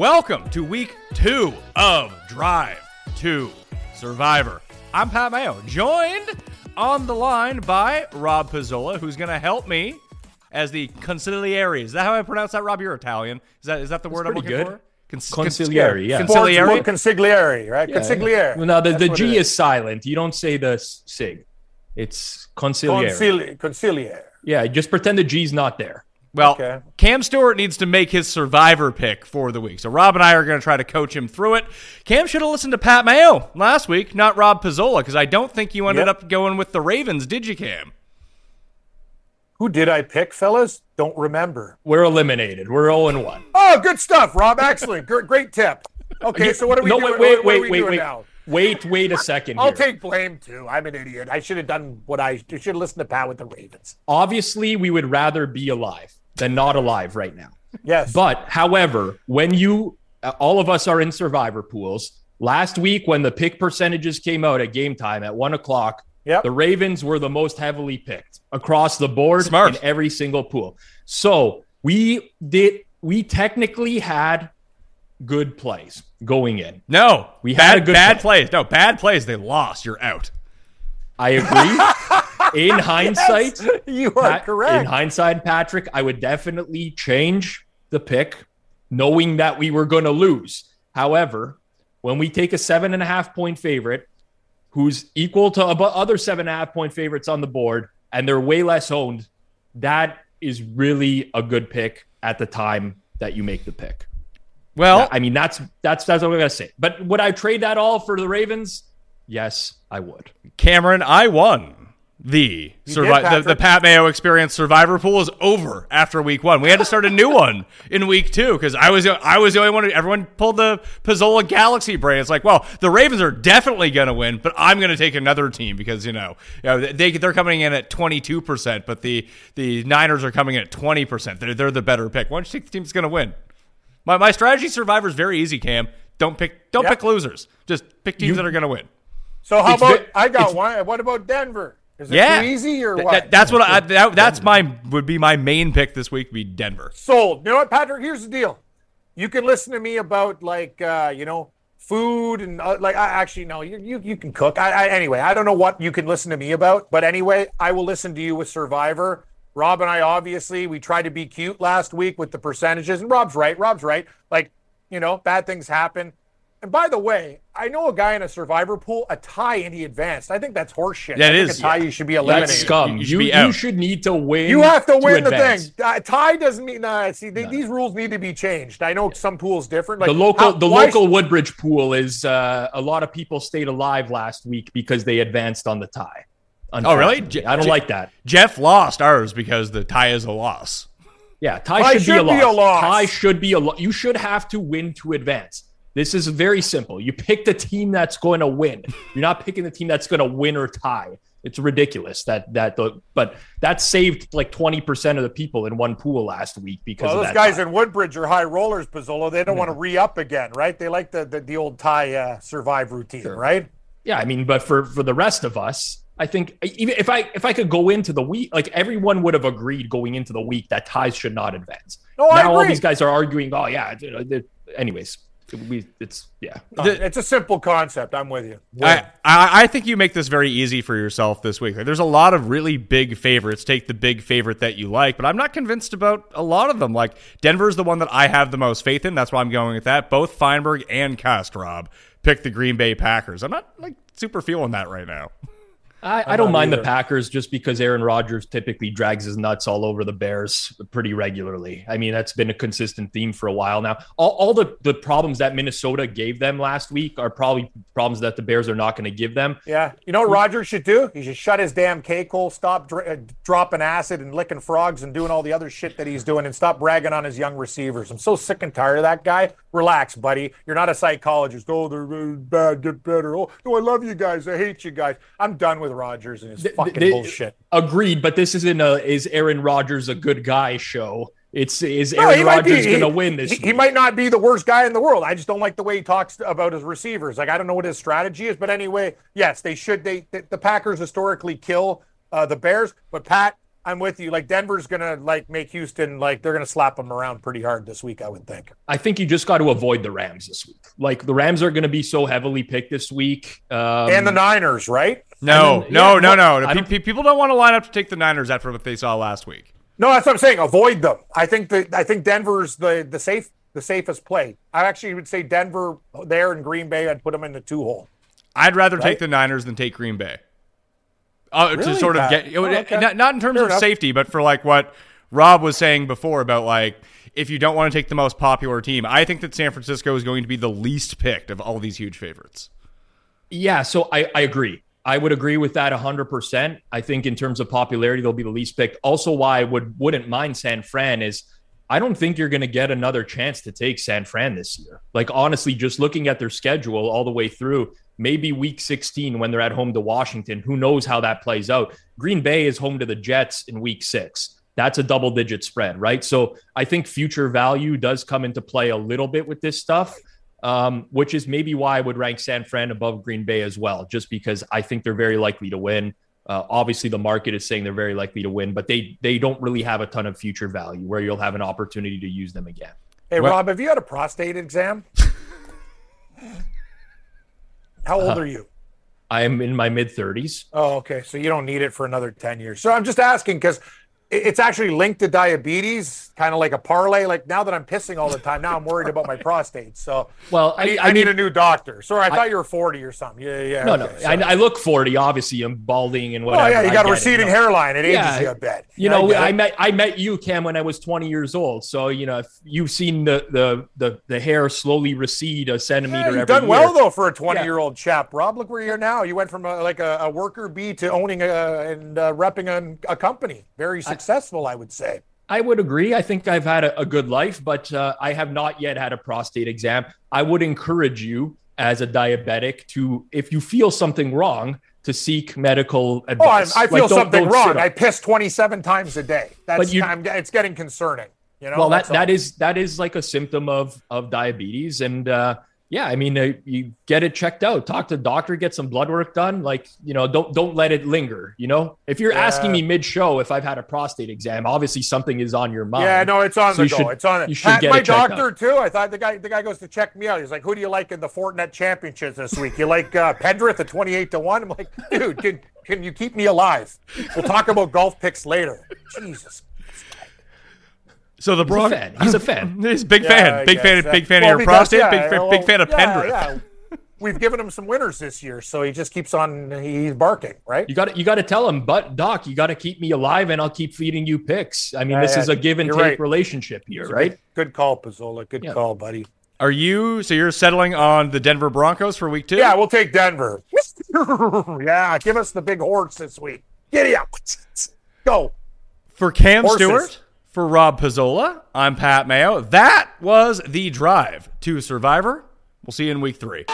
Welcome to week two of Drive to Survivor. I'm Pat Mayo, joined on the line by Rob Pizzola, who's going to help me as the consigliere. Is that how I pronounce that, Rob? You're Italian. Is that is that the word I'm pretty looking good. for? Cons- Consigliere, yeah. Consigliere. Sportsbook consigliere, right? Consigliere. Well, no, the, That's the what G is silent. You don't say the sig. It's conciliere. Concili- conciliere. yeah, just pretend the G's not there. Well, Okay. Cam Stewart needs to make his survivor pick for the week. So Rob and I are going to try to coach him through it. Cam should have listened to Pat Mayo last week, not Rob Pizzola, because I don't think you ended Yep. up going with the Ravens, did you, Cam? Who did I pick, fellas? Don't remember. We're eliminated. We're 0 and 1. Oh, good stuff, Rob. Excellent. Great, great tip. Okay, so what are we no, doing? wait, what, wait, what are we wait, wait, now? wait, wait a second. I'll here. take blame too. I'm an idiot. I should have done what I should have listened to Pat with the Ravens. Obviously, we would rather be alive than not alive right now. Yes. But however, when you uh, all of us are in survivor pools, last week when the pick percentages came out at game time at one o'clock, Yep. the Ravens were the most heavily picked across the board Smart. in every single pool. So we did we technically had good plays going in. No, We bad, had a good bad play. plays. No, bad plays. They lost. You're out. I agree. in hindsight, you are Pat- correct. In hindsight, Patrick, I would definitely change the pick, knowing that we were going to lose. However, when we take a seven and a half point favorite, who's equal to abo- other seven and a half point favorites on the board, and they're way less owned, that is really a good pick at the time that you make the pick. Well, I mean, that's that's that's what I'm gonna say. But would I trade that all for the Ravens? Yes, I would. Cameron, I won. The, did, survi- the the Pat Mayo Experience Survivor Pool is over after week one. We had to start a new one in week two because I was I was the only one. Who, everyone pulled the Pizzola Galaxy brain. It's like, well, the Ravens are definitely going to win, but I'm going to take another team because you know, you know they they're coming in at 22 percent, but the the Niners are coming in at 20 percent. They're they're the better pick. Why don't you take the team that's going to win? My my strategy Survivor is very easy, Cam. Don't pick don't Yep. pick losers. Just pick teams You- that are going to win. so how It's about I got one? What about Denver? Is it Yeah, too easy or Th- what? that- that's what I. That, that's my would be my main pick this week. Be Denver. Sold. You know what, Patrick? Here's the deal. You can listen to me about like uh, you know food and uh, like I actually no, you you, you can cook. I, I anyway, I don't know what you can listen to me about, but anyway, I will listen to you with Survivor. Rob and I obviously we tried to be cute last week with the percentages, and Rob's right. Rob's right. Like you know, bad things happen. And by the way, I know a guy in a Survivor pool, a tie and he advanced. I think that's horseshit. That I think is, a tie yeah. you should be eliminated. That's scum. You You, should be you, out. should need to win. You have to win the advance. thing. Uh, tie doesn't mean. Nah, see, they, these rules need to be changed. I know some pools different. Like the local how- the local sh- Woodbridge pool is uh, a lot of people stayed alive last week because they advanced on the tie. Oh, really? Unfortunately. J- I don't J- like that. Jeff lost ours because the tie is a loss. Yeah, tie, Tie should, should be, be a a loss. loss. Tie should be a loss. You should have to win to advance. This is very simple. You pick the team that's going to win. You're not picking the team that's going to win or tie. It's ridiculous that that the but that saved like 20% of the people in one pool last week because Well, those guys tie. in Woodbridge are high rollers, Pizzola. They don't want to re up again, right? They like the the, the old tie uh, survive routine, right? Yeah, I mean, but for for the rest of us, I think even if I if I could go into the week, like everyone would have agreed going into the week that ties should not advance. No, I now all these guys are arguing. Oh yeah, you know, they- anyways, we it's yeah. Uh, the- it's a simple concept. I'm with you. I, I I think you make this very easy for yourself this week. There's a lot of really big favorites. Take the big favorite that you like, but I'm not convinced about a lot of them. Like Denver's the one that I have the most faith in. That's why I'm going with that. Both Feinberg and Castrob pick the Green Bay Packers. I'm not like super feeling that right now. I, I don't mind the. Packers just because Aaron Rodgers typically drags his nuts all over the Bears pretty regularly. I mean, that's been a consistent theme for a while now. All, all the, the problems that Minnesota gave them last week are probably problems that the Bears are not going to give them. Yeah, you know what Roger should do? He should shut his damn cake hole, stop dr- uh, dropping acid and licking frogs and doing all the other shit that he's doing, and stop bragging on his young receivers. I'm so sick and tired of that guy. Relax, buddy. You're not a psychologist. Oh, they're bad. Get better. Oh, no, I love you guys. I hate you guys. I'm done with Rodgers and his Th- fucking th- bullshit. Agreed, but this isn't a is Aaron Rodgers a good guy show. It's is No, Aaron Rodgers going to win this? He, he might not be the worst guy in the world. I just don't like the way he talks about his receivers. Like I don't know what his strategy is, but anyway, yes, they should. They the, the Packers historically kill uh, the Bears, but Pat, I'm with you. Like Denver's gonna like make Houston like they're gonna slap them around pretty hard this week. I would think. I think you just got to avoid the Rams this week. Like the Rams are going to be so heavily picked this week, um, and the Niners, right? No, then- no, yeah, no, well, no. I Pe- don't- People don't want to line up to take the Niners after what they saw last week. No, that's what I'm saying. Avoid them. I think that I think Denver's the the safe the safest play. I actually would say Denver there and Green Bay. I'd put them in the two hole. I'd rather Right? take the Niners than take Green Bay. Uh, To Really, sort of get Oh, okay. not, not in terms Fair of enough. safety, but for like what Rob was saying before about like if you don't want to take the most popular team, I think that San Francisco is going to be the least picked of all these huge favorites. Yeah, so I, I agree. I would agree with that 100%. I think in terms of popularity, they'll be the least picked. Also, why I would, wouldn't mind San Fran is I don't think you're going to get another chance to take San Fran this year. Like, honestly, just looking at their schedule all the way through, maybe week 16 when they're at home to Washington, who knows how that plays out. Green Bay is home to the Jets in week six. That's a double digit spread, right? So I think future value does come into play a little bit with this stuff um, which is maybe why I would rank San Fran above Green Bay as well, just because I think they're very likely to win. Uh, obviously, the market is saying they're very likely to win, but they they don't really have a ton of future value where you'll have an opportunity to use them again. Hey Well- Rob, have you had a prostate exam? How old uh, are you? I am in my mid 30s. Oh, okay. So you don't need it for another 10 years. So I'm just asking because it's actually linked to diabetes, kind of like a parlay. Like now that I'm pissing all the time, now I'm worried about my prostate. So Well, I need, I, I need mean, a new doctor. Sorry, I thought you were 40 or something. Yeah, yeah. no, okay, no. I, I look 40. Obviously, I'm balding and whatever. Oh yeah, you got a it, receding know. hairline. It ages you a bit. You know, I met I met you, Cam, when I was 20 years old. So you know, if you've seen the the the, the hair slowly recede a centimeter Yeah, you've done year. well though for a 20 year old chap, Rob. Look where you are now. You went from a, like a, a worker bee to owning a, and uh, repping a, a company. Very successful, I would say. I would agree. I think I've had a, a good life, but uh, I have not yet had a prostate exam. I would encourage you as a diabetic to, if you feel something wrong, to seek medical advice. Oh, I. I Like, feel don't- something don't wrong. I piss 27 times a day. That's you- it's getting concerning. You know. well, that all. that is that is like a symptom of of diabetes, and uh, yeah, I mean, uh, you get it checked out, talk to the doctor, get some blood work done. Like, you know, don't don't let it linger. You know, if you're asking me mid show if I've had a prostate exam, obviously something is on your mind. Yeah, no, it's on So the go. should- it's on you should Pat, get my doctor too. I thought the guy the guy goes to check me out. He's like, "Who do you like in the Fortinet Championships this week? You like uh, Pendrith at 28 to one?" I'm like, "Dude, can can you keep me alive? We'll talk about golf picks later." Jesus. So the He's a Broncos. fan. He's a fan. He's a big Yeah, fan. Big fan. Big fan of your because, prostate. big fan. big fan of yeah, Pendrith. We've given him some winners this year, so he just keeps on. He's barking, right? You got to you got to tell him, but Doc, you got to keep me alive, and I'll keep feeding you picks. I mean, Yeah, this yeah, is a give and take right. relationship here, right? Good call, Pizzola. Good Yeah. call, buddy. Are you? So you're settling on the Denver Broncos for week two? Yeah, we'll take Denver. yeah, give us the big horse this week. Giddy up. Go. For Cam Horses. Stewart, for Rob Pizzola, I'm Pat Mayo. That was the drive to Survivor. We'll see you in week three.